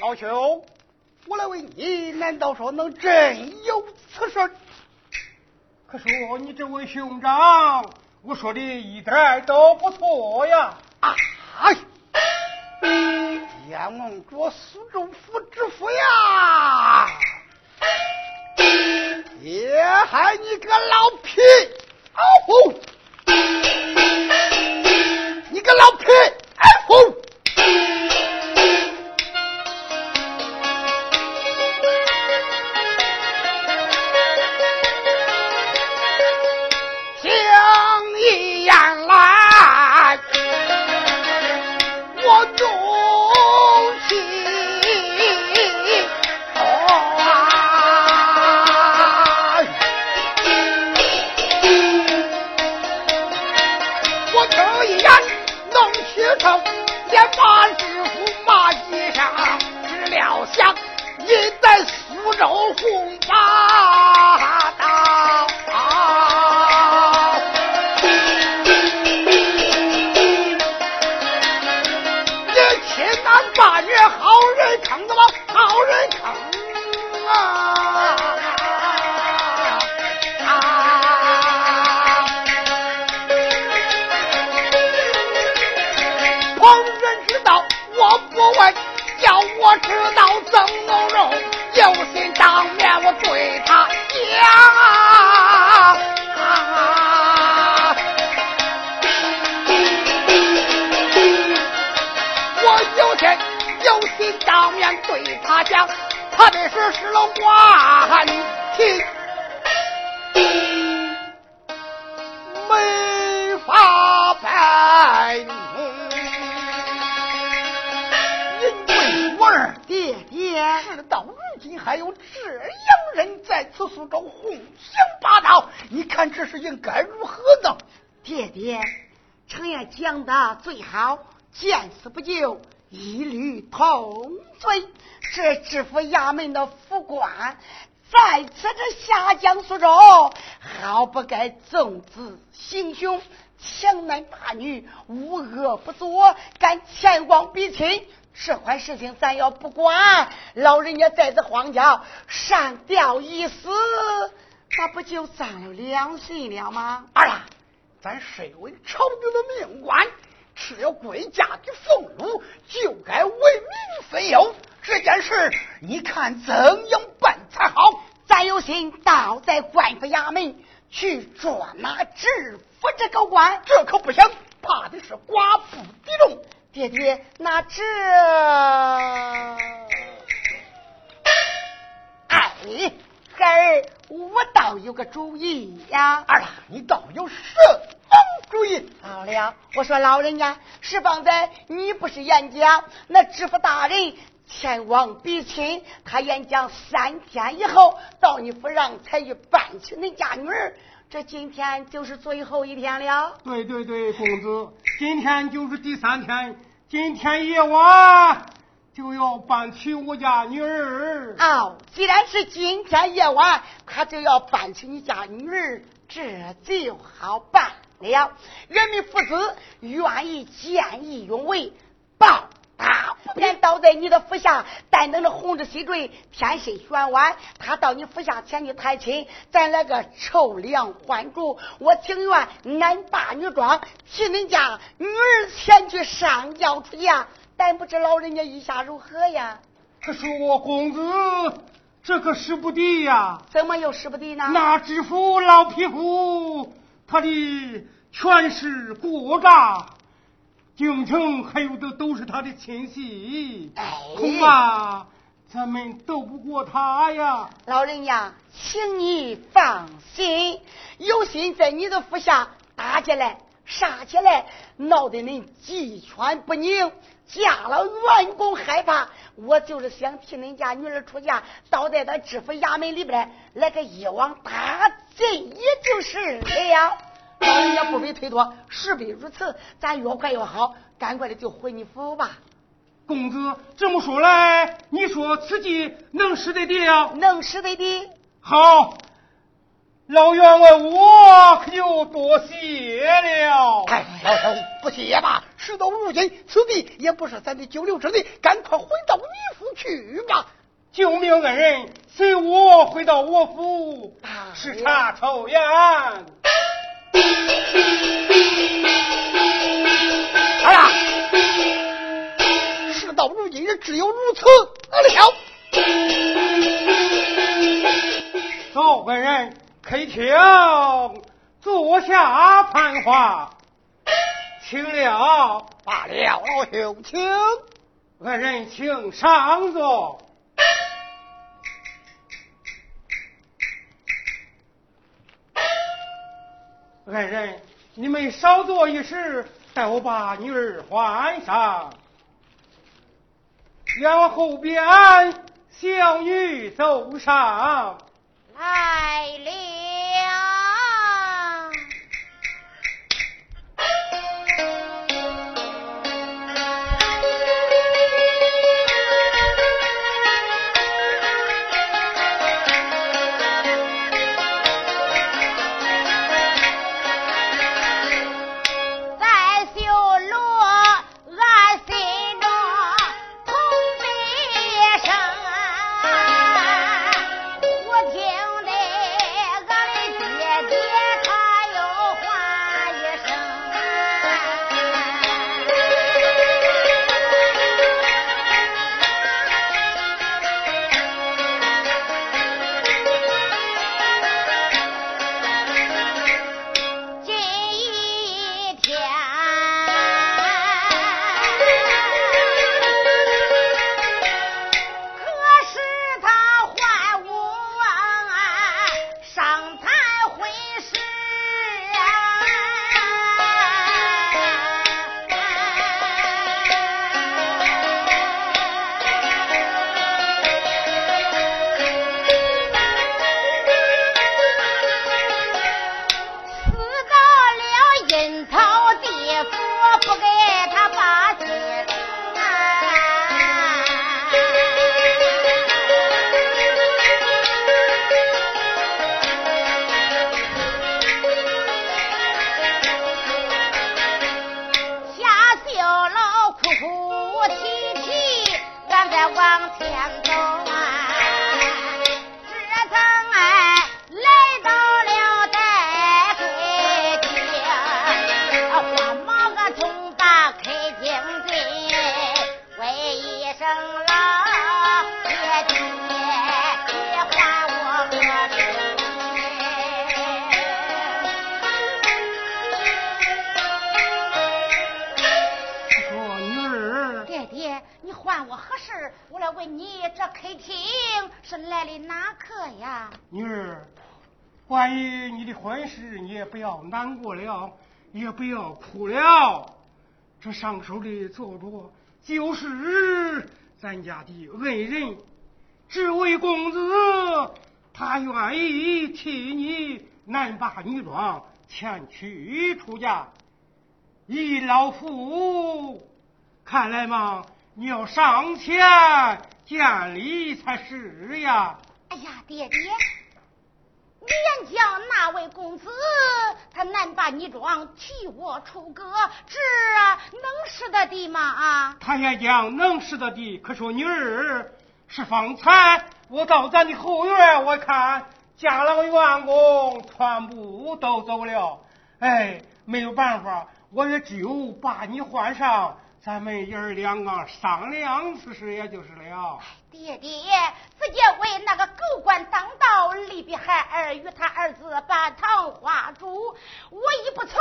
老兄，我来问你，难道说能真有此事？可说你这位兄长，我说的一点都不错呀！啊，阎王着苏州府知府呀，也害你个老皮！哦，你面对他讲，他的是十楼寡听，没法办。银贵儿，爹爹，事到如今还有这样人在此苏州胡行霸道，你看这事情该如何呢？爹爹，程爷讲的最好，见死不救。一律同罪。这知府衙门的副官在此这下江苏州，好不该纵子行凶，强男霸女，无恶不作，敢前往逼亲。这块事情咱要不管，老人家在这荒郊上吊一死，那不就丧了良心了吗？儿啊，咱身为朝廷的命官。吃了贵家的俸禄，就该为民分忧。这件事，你看怎样办才好？咱有心倒在官府衙门去捉拿知府这个官，这可不行，怕的是寡不敌众。爹爹，那这……哎，孩儿，我倒有个主意呀！儿啊，你倒有什？注意好了，我说老人家，是放在你不是演讲，那知府大人前往比亲，他演讲三天以后到你府上才去搬娶恁家女儿，这今天就是最后一天了。对对对，公子，今天就是第三天，今天夜晚就要搬娶我家女儿。哦，既然是今天夜晚，他就要搬娶你家女儿，这就好办。了，人民父子愿意见义勇为，报答不便倒在你的府下，但等着红着西坠，天心悬晚，他到你府下前去探亲，咱来个臭粮还主。我情愿男扮女装，替恁家女儿前去上轿出嫁，但不知老人家意下如何呀？可是我公子，这可使不得呀！怎么又使不得呢？那知府老匹夫。他的权势过大，京城还有的都是他的亲戚，恐怕咱们斗不过他呀。老人家，请你放心，有心在你的府下打起来、杀起来，闹得恁鸡犬不宁，家了员工害怕。我就是想替恁家女儿出嫁，倒在他知府衙门里边来个一网打尽，也就是了。老人家不必推脱，势必如此，咱越快越好，赶快的就回你府吧。公子这么说来，你说此计能使得的呀？能使得的。好，老员外我可就多谢了。哎，老兄不谢吧？事到如今，此地也不是咱的久留之地，赶快回到你府去吧。救命恩人，随我回到我府视察抽验。哎呀，事到如今，也只有如此了。走，恩人，开厅坐下谈话。请了，罢了，老兄，请。恩人，请上座。恩人，你们稍坐一时，待我把女儿换上。然后边，小女走上。来了。难过了，也不要哭了。这上手的做着，就是咱家的恩人，这位公子，他愿意替你男扮女装前去出嫁。姨老夫，看来嘛，你要上前见礼才是呀。哎呀，爹爹。连将那位公子，他男扮女装替我出阁，这能使得的吗？啊！他也讲能使得的，可说女儿是方才我到咱的后院，我看家老员工全部都走了，哎，没有办法，我也只有把你换上。咱们爷儿两个商量此事，也就是了。爹爹，只见为那个狗官当道，利比孩儿与他儿子把堂花烛，我一不从，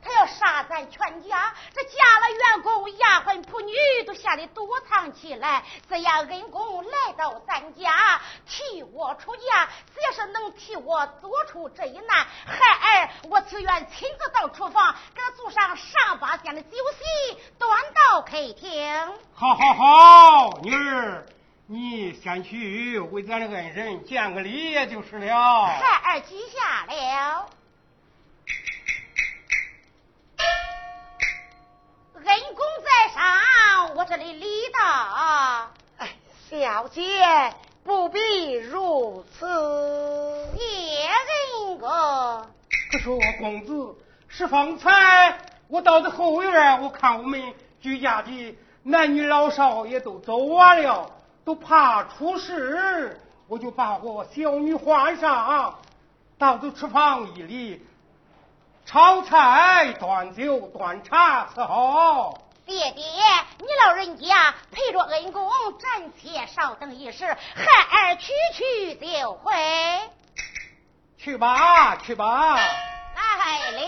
他要杀咱全家。这家了员工、丫鬟、仆女都吓得躲藏起来。只要恩公来到咱家，替我出嫁，只要是能替我做出这一难，孩儿我自愿亲自到厨房，给他做上上八仙的酒席，端到客厅。好好好，女儿。你先去为咱的恩人见个礼，也就是了。孩儿记下了。恩公在上，我这里礼到。哎，小姐不必如此。谢恩公。可说公子是方才我到这后院，我看我们居家的男女老少也都走完了。都怕出事，我就把我小女换上，到这厨房一里炒菜、端酒、端茶伺候。爹爹，你老人家陪着恩公，暂且稍等一时，孩儿去去就回。去吧，去吧。来了。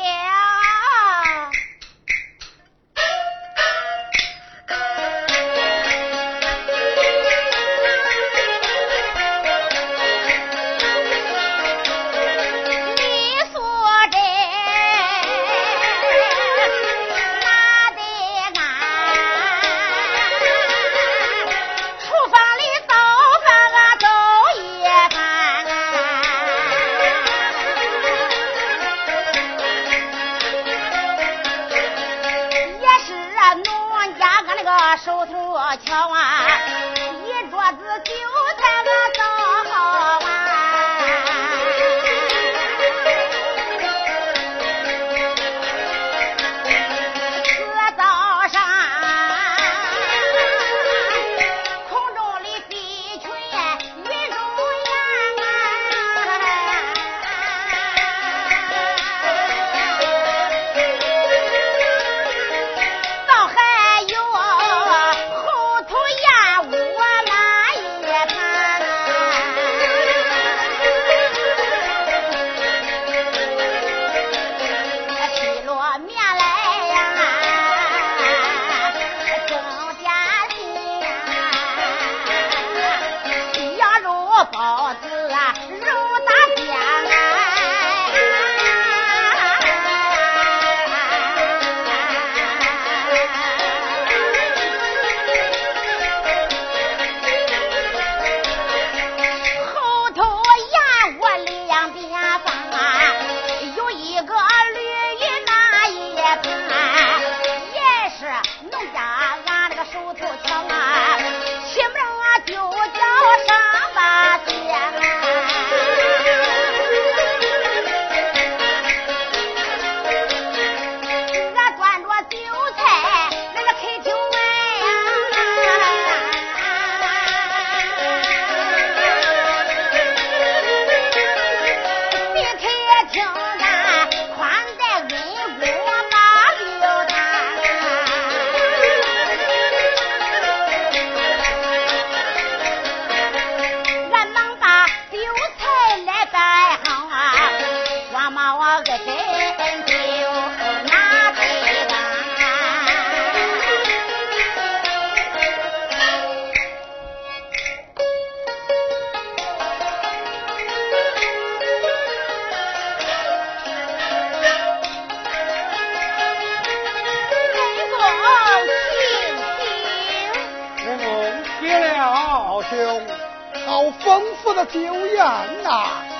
丢人呐！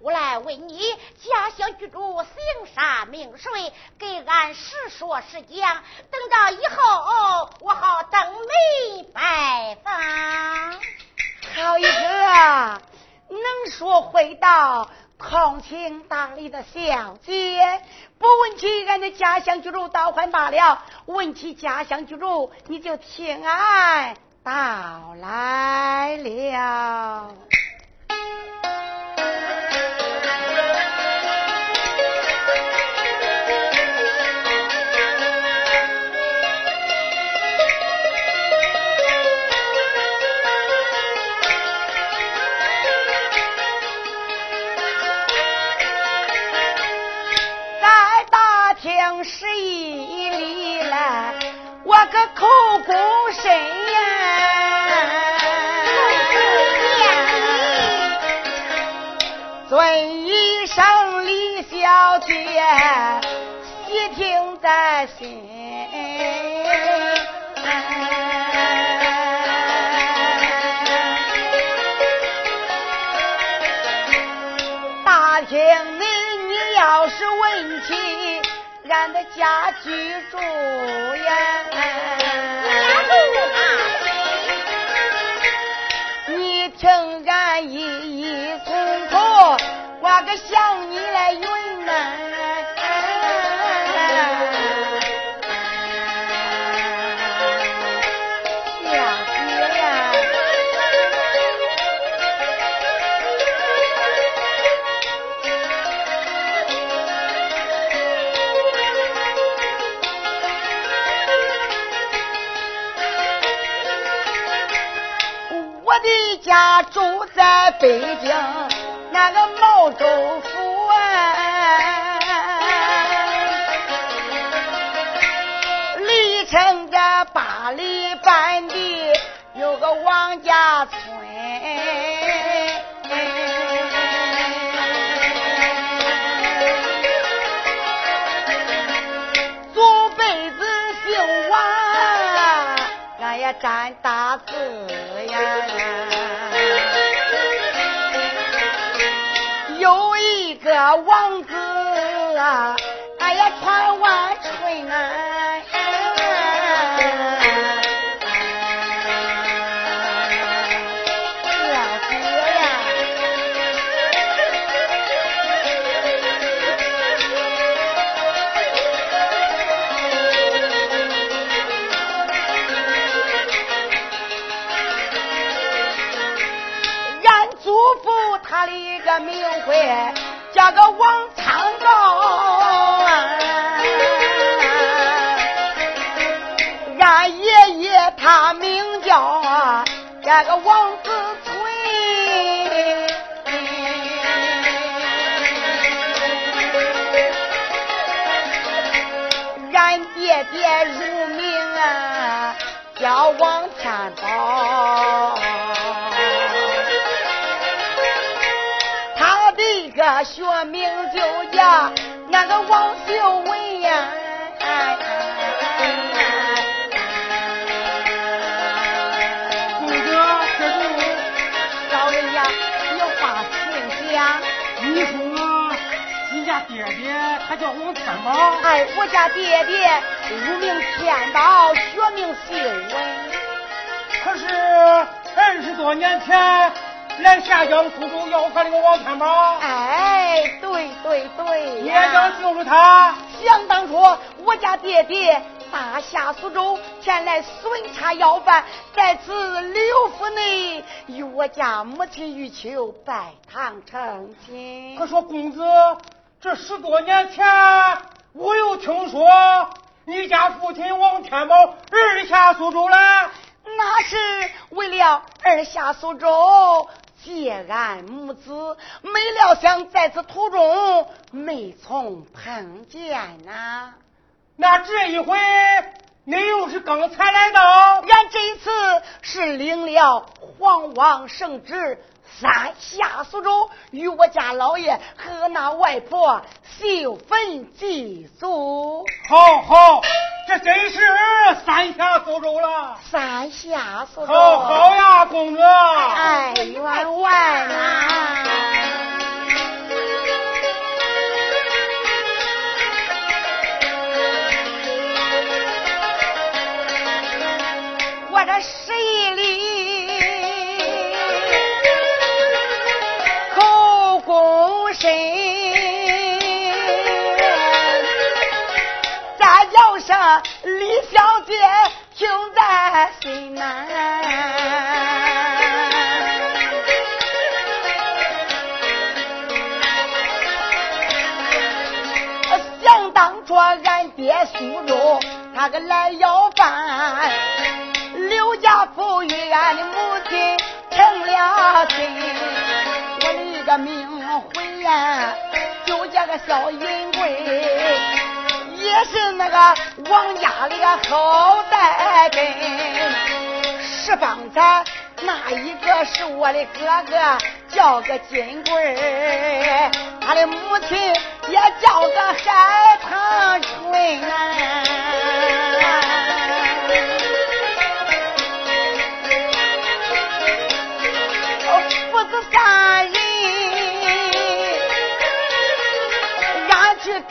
我来问你，家乡居住姓啥名谁，给俺实说实讲，等到以后哦，我好登门拜访。好一个能说会道，通情达理的小姐，不问起俺的家乡居住倒还罢了，问起家乡居住，你就听俺道来了。十一里来，我个口供身呀，尊一声李小姐，细听在心。俺的家居住呀，你听俺一一从头，我个想你来北京那个毛州府啊，离城家八里半地有个王啊，这个王子存，俺爹爹乳名啊叫王天宝。他的个学名就叫那个王秀他叫王天宝？哎，我家爹爹乳名天宝，学名秀文。可是二十多年前。来下江苏州要饭那个王天宝，哎，对对对，也讲就是他。想当初我家爹爹大下苏州前来巡查要饭，在此刘府内与我家母亲玉秋拜堂成亲。可说公子，这十多年前我又听说你家父亲王天宝二下苏州了，那是为了二下苏州。结俺母子，没料想在此途中没从碰见呐。那这一回你又是刚才来到？俺这一次是领了皇王圣旨，三下苏州，与我家老爷和那外婆秀坟祭祖。好好，这真是三下苏州了。三下苏州。好好呀，公子。哎，员外呐。那，个来要饭，刘家父与俺的母亲成了亲，我的个命回呀，就这个小银贵。也是那个王家的个后代根，十方才那一个是我的哥哥，叫个金贵他的母亲也叫个海棠春呐。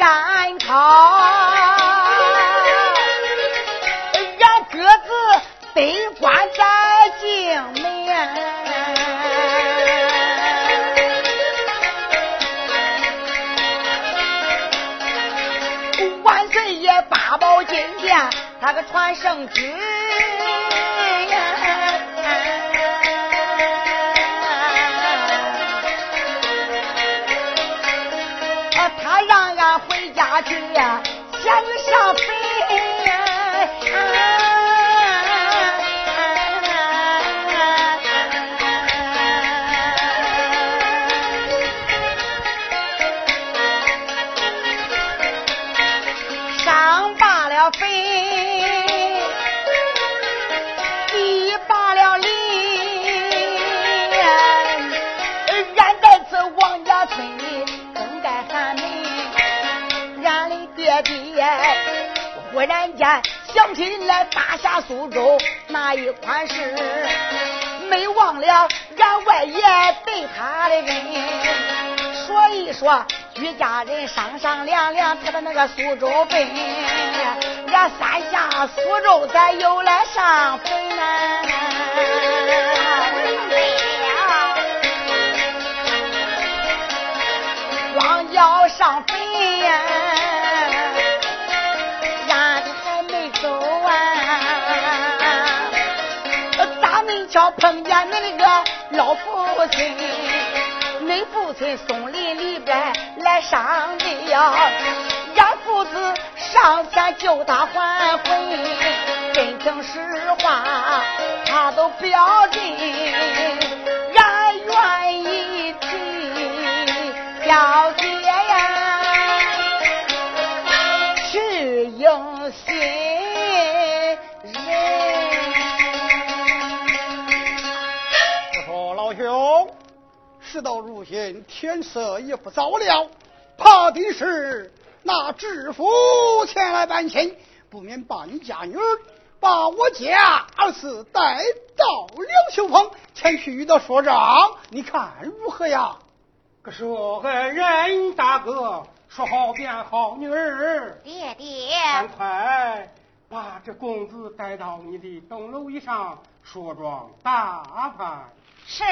让去赶考。得官在京门，万岁爷八宝金殿，他个传圣旨。家去，前去上坟。然间想起来大下苏州那一款事，没忘了俺外爷对他的恩。所以说，居家人商商量量，他的那个苏州奔，俺三下苏州咱又来上坟呐。光要上老父亲，恁父亲松林里边来上的呀，俺父子上前救他还魂，真情实话他都表真，到如今，天色也不早了，怕的是那知府前来搬亲，不免把你家女儿把我家儿子带到了秋风，前去与他说账，你看如何呀？可是我任大哥说好便好，女儿，爹爹，赶快把这公子带到你的东楼以上，梳妆打扮。是。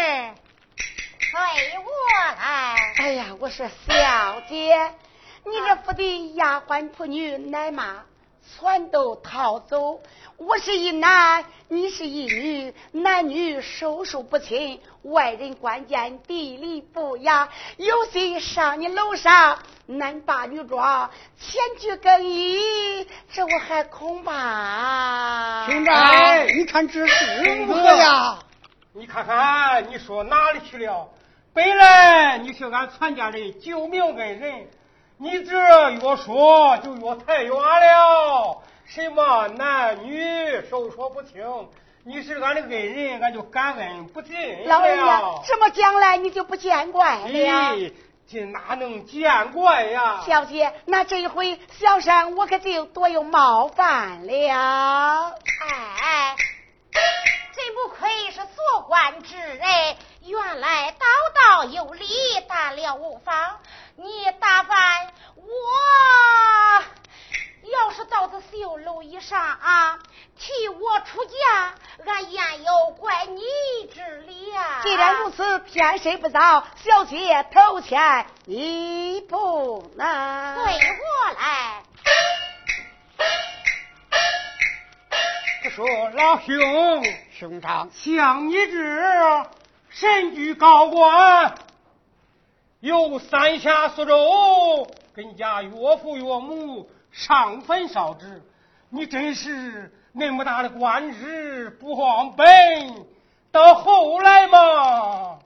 随我来。哎呀，我说小姐，你这府的丫鬟仆女、奶妈全都逃走。我是一男，你是一女，男女授受不亲，外人关见地理不雅。有心上你楼上，男扮女装前去更衣，这我还恐怕。兄长，你看这是如何呀？你看看，你说哪里去了？本来你是俺全家的救命恩人，你这越说就越太远了。什么男女授说不清，你是俺的恩人，俺就感恩不尽。老人家，这么讲来你就不见怪了？这哪能见怪呀？小姐，那这一回小山我可就多有冒犯了。哎。真不愧是做官之人，原来道道有理，大了无妨。你打扮我，要是到这绣楼以上啊，替我出嫁，俺焉有怪你之理呀？既然如此，天色不早？小姐头前一步呢？随我来。说，老兄，兄长，像你这身居高官，有三下四周，跟家岳父岳母上坟烧纸，你真是那么大的官职不忘本。到后来嘛，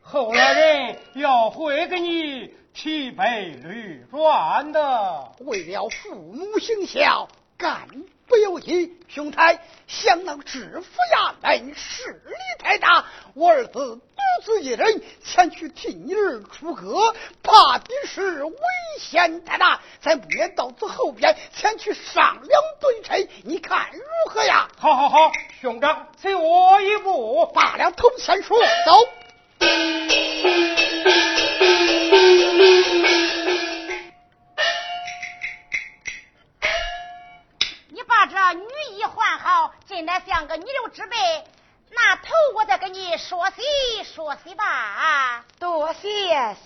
后来人要会给你提杯绿转的。为了父母行孝，干不由己。兄台想到知府衙门势力太大，我儿子独自一人前去替你儿出阁，怕的是危险太大，咱不愿到此后边前去商量对策，你看如何呀？好好好，兄长，随我一步。罢了，头先说，走。把这女衣换好，真的像个女流之辈。那头我再跟你说洗说洗吧。多谢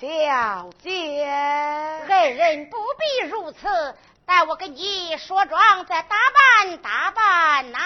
小姐，爱人不必如此，待我给你说妆，再打扮打扮呐、小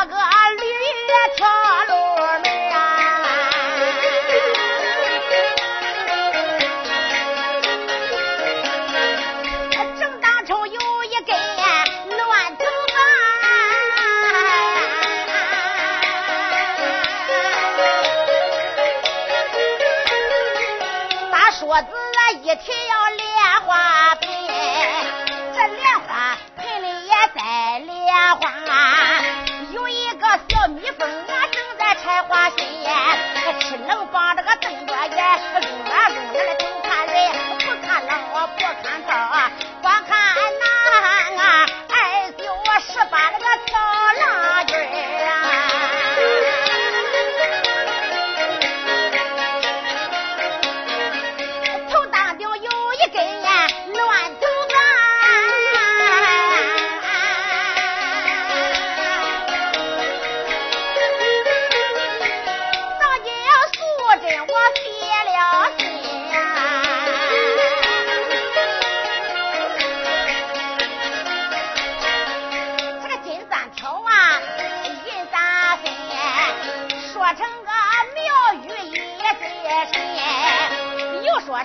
大哥啊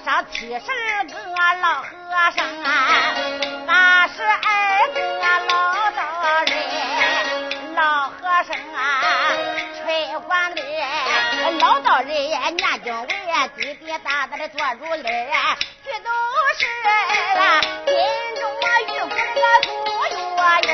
上七十个老和尚啊，八十二个老道人，老和尚啊，吹管的，老道人念经文，滴滴答答的做如音儿，这都是啊，心中啊遇过那个祖月人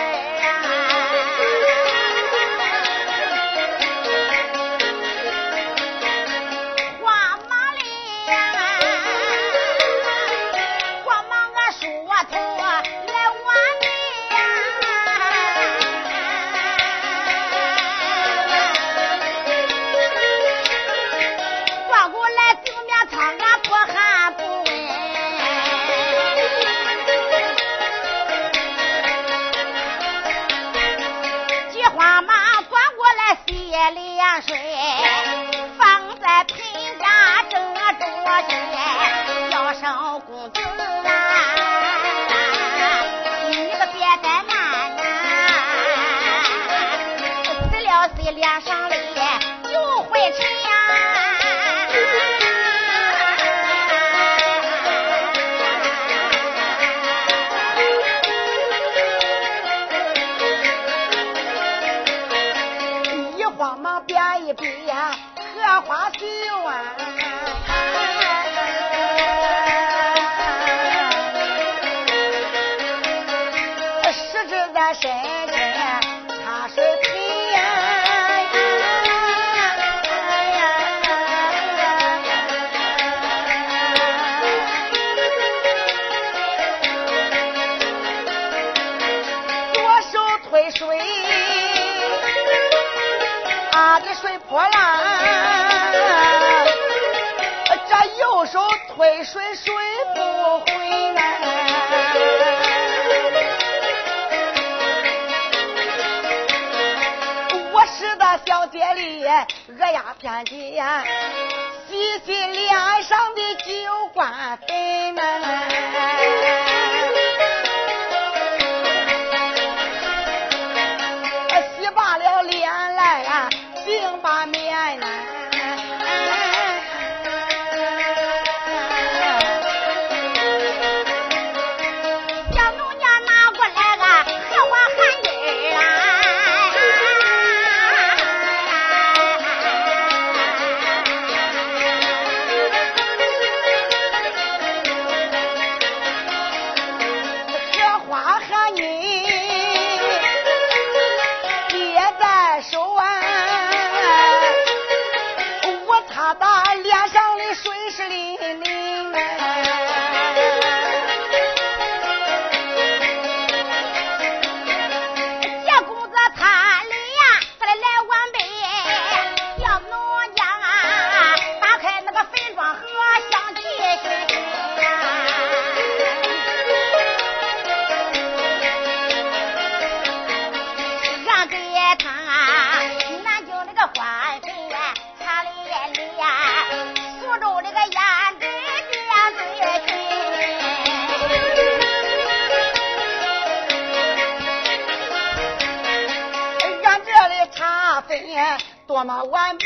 woman, one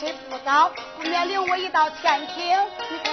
天不早，不免留我一道天庭。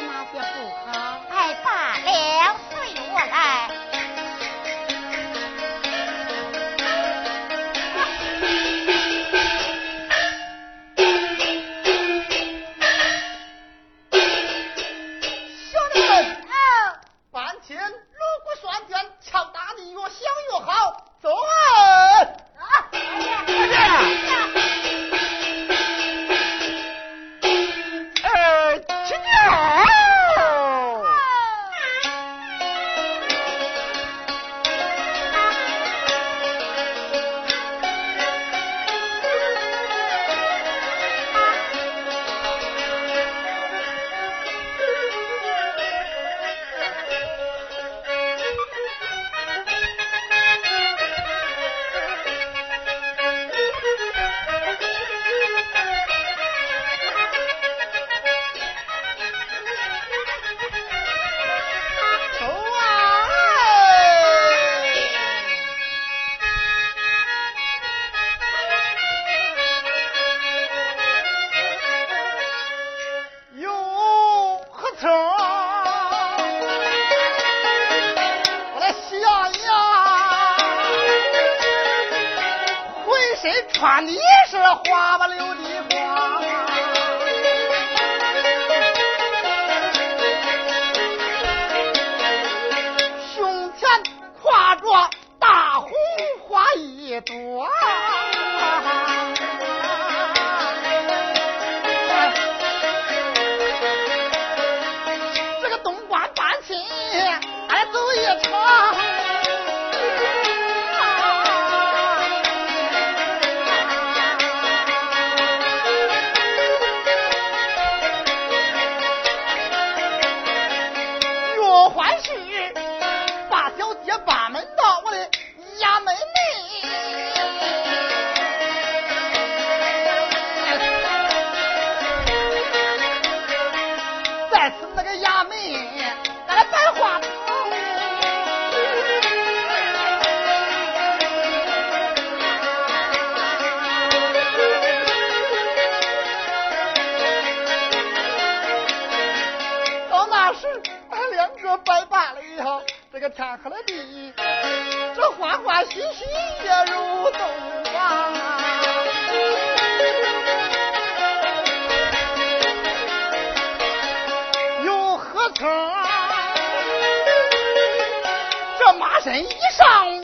真一上午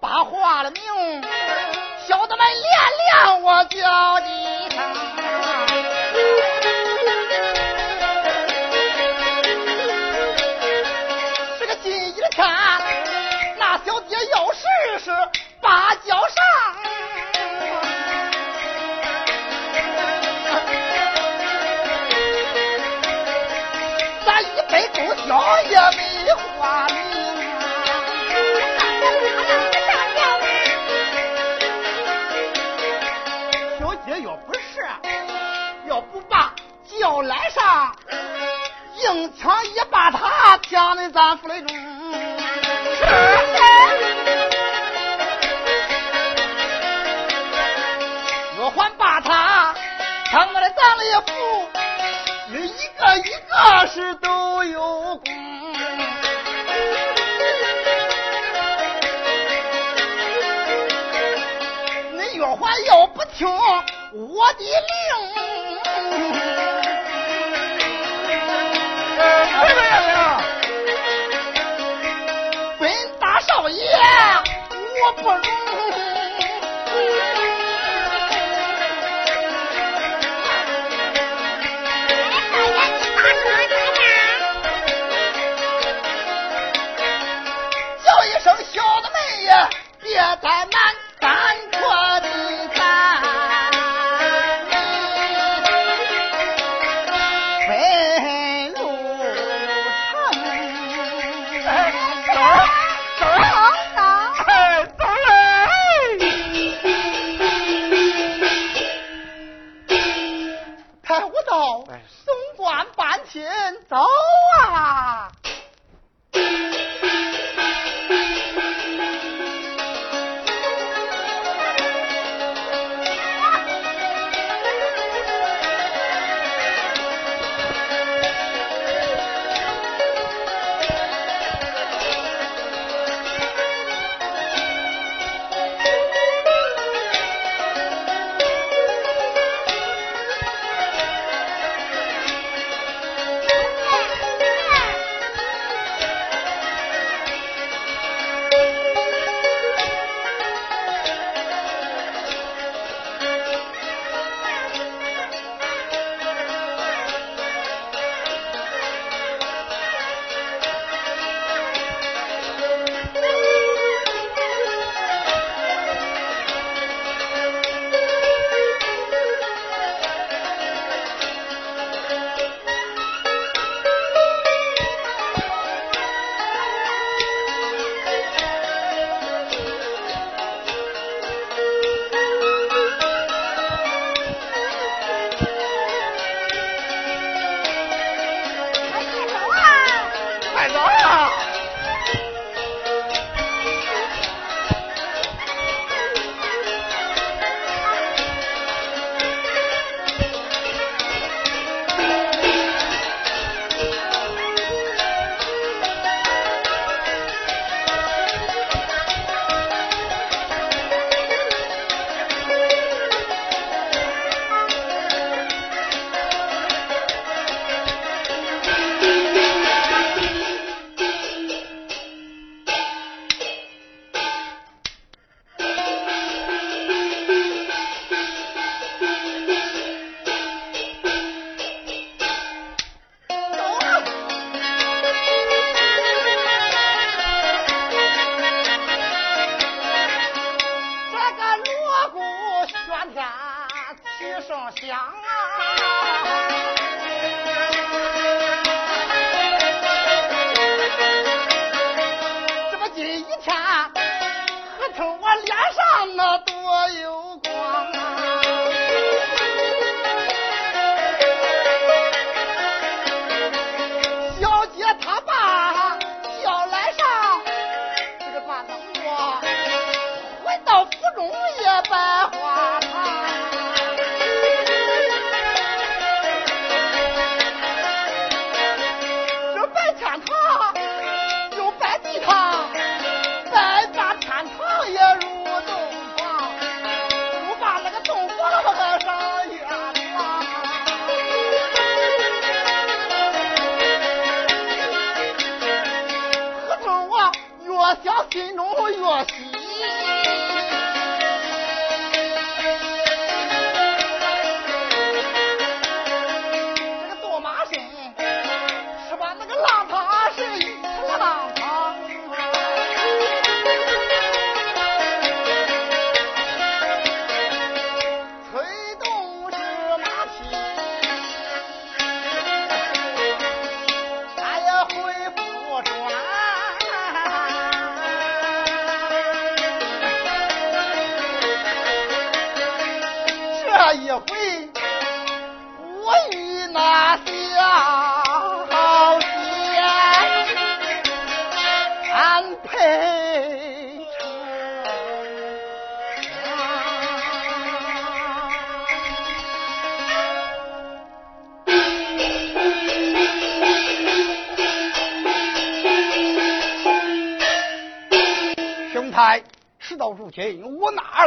把话了明，小的们连连我叫一声。这个进去一看，那小姐要试试把蕉上。咱一杯都消一眠。他抢在咱府里中。看我的咱里服，一个一个是都有功。你约还要不听我的令，不容易叫一声小的妹呀别再难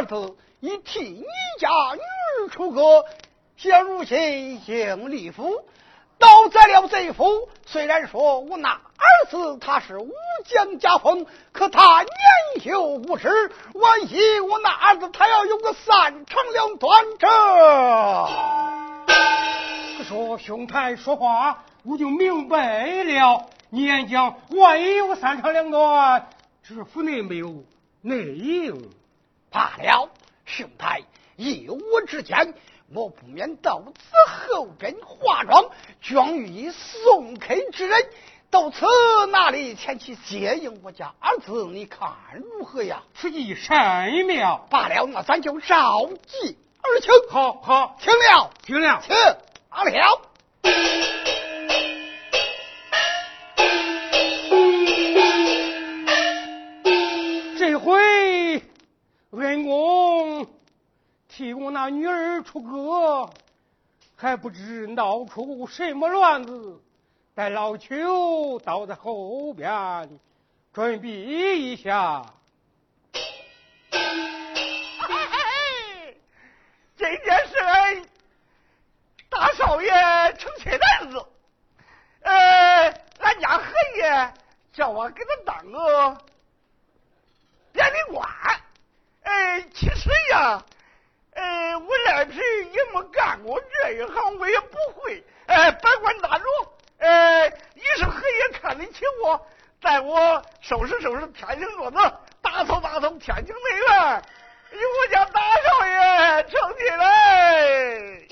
子已替你家女儿出阁，现如今应立府，倒在了贼府。虽然说我那儿子他是武将家风，可他年幼无知，万一我那儿子他要有个三长两短，这说兄台说话，我就明白了。年将万一有三长两短，这府内没有内应。罢了，兄台，一我之见，我不免到此后边化妆，装于送客之人，到此那里前去接应我家儿子，你看如何呀？此计甚妙。罢了，那咱就召集而请。好好，请了，听了。请罢了。恩公替我那女儿出阁，还不知闹出什么乱子。待老邱倒在后边准备一下。这件事，大少爷成亲儿子，呃，俺家何爷叫我给他当个便礼官。哎，其实呀，呃，我赖皮也没干过这一行，我也不会。哎，百官大儒，呃，你是何爷看得起我，在我收拾收拾天庭桌子，打扫打扫天庭内院。与我家大少爷成亲嘞！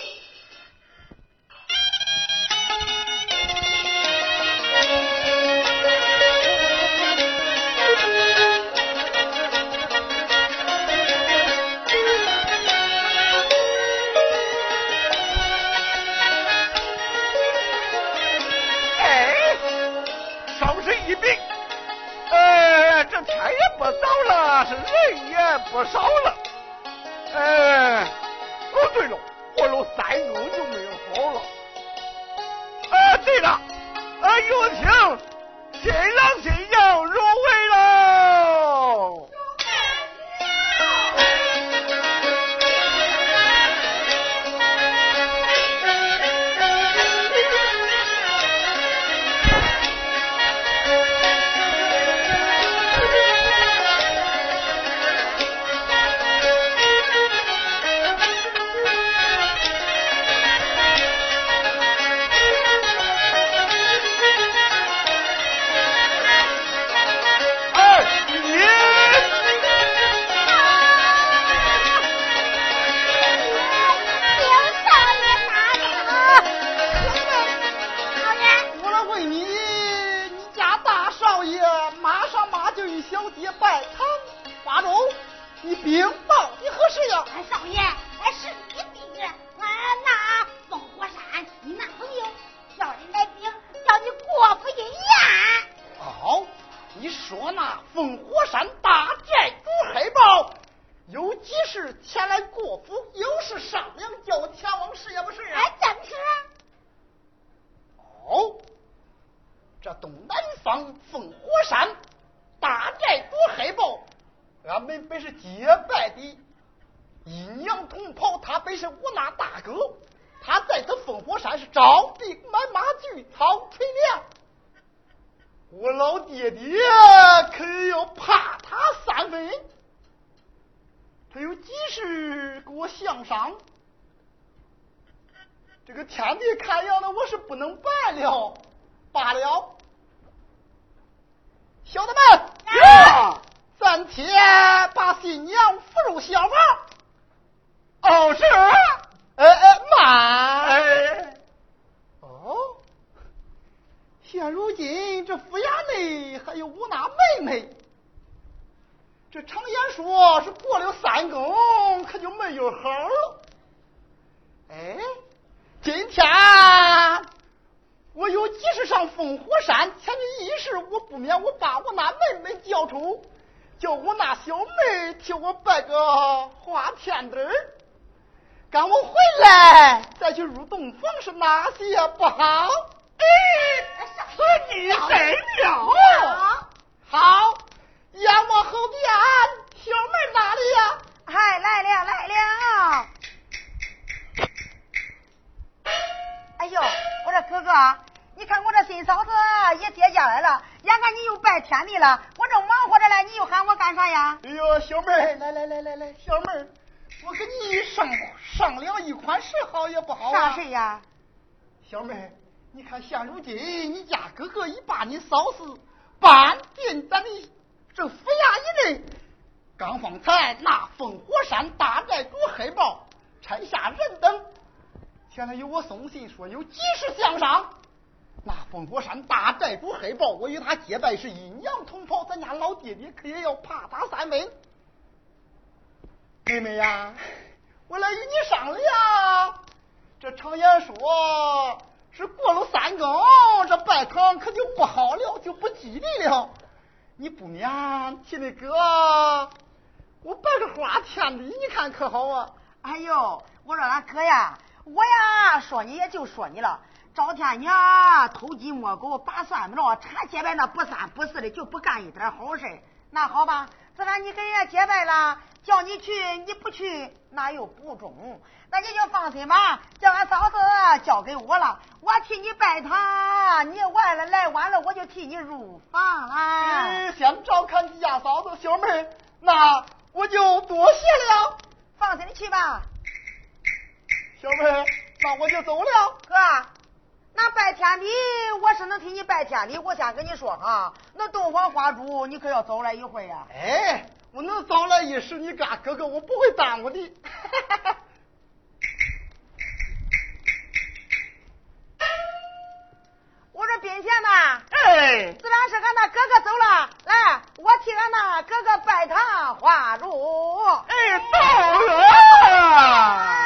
东南方烽火山大寨主黑豹。俺们本是结拜的阴阳同袍，他本是我那大哥，他在这烽火山是招兵买马，聚草垂粮。我老爹爹可要怕他三分，他有急事给我相商。这个天地看样的，我是不能办了，罢了，小的们。啊暂且把新娘扶入厢房。哦，是。哎哎，慢。哎。哦。现如今这府衙内还有我那妹妹。这常言说是过了三更，可就没有好了。哎，今天我有急事上烽火山，前去议事，我不免我把我那妹妹叫出。叫我那小妹替我拜个花天灯儿，赶我回来再去入洞房是哪些不好？哎，此计甚妙。好，阎王后边小妹哪里呀？嗨，来了来了。哎呦，我说哥哥。你看我这新嫂子也接家来了，眼看你又拜天地了，我正忙活着呢，你又喊我干啥呀？哎呦，小妹儿，来来来来来，小妹儿，我跟你商商量一款事，好也不好啊？啥事呀？小妹儿，你看现如今你家哥哥已把你嫂子搬进咱的这府衙以内，刚方才那烽火山大寨主黑豹拆下人等，现在有我送信说有急事相商。那烽火山大寨主黑豹，我与他结拜是阴阳同袍，咱家老爹爹可也要怕他三分。妹妹呀，我来与你商量。这常言说是过了三更，这拜堂可就不好了，就不吉利了。你不免替那哥我摆个花天礼，你看可好啊？哎呦，我说俺哥呀，我呀说你也就说你了。赵天娘偷鸡摸狗，把算着，查结拜那不三不四的，就不干一点好事。那好吧，自然你跟人家结拜了，叫你去你不去，那又不中。那你就放心吧，叫俺嫂子交给我了，我替你拜堂。你晚了来晚了，我就替你入房啦。先照看你家嫂子，小妹，那我就多谢了。放心的去吧，小妹，那我就走了，哥。那拜天地，我是能替你拜天地。我先跟你说哈，那洞房花烛，你可要早来一会呀。哎，我能早来一时，你干哥哥，我不会耽误的。我说宾贤呐，哎，自然是俺那哥哥走了，来，我替俺那哥哥拜堂花烛。哎，到了。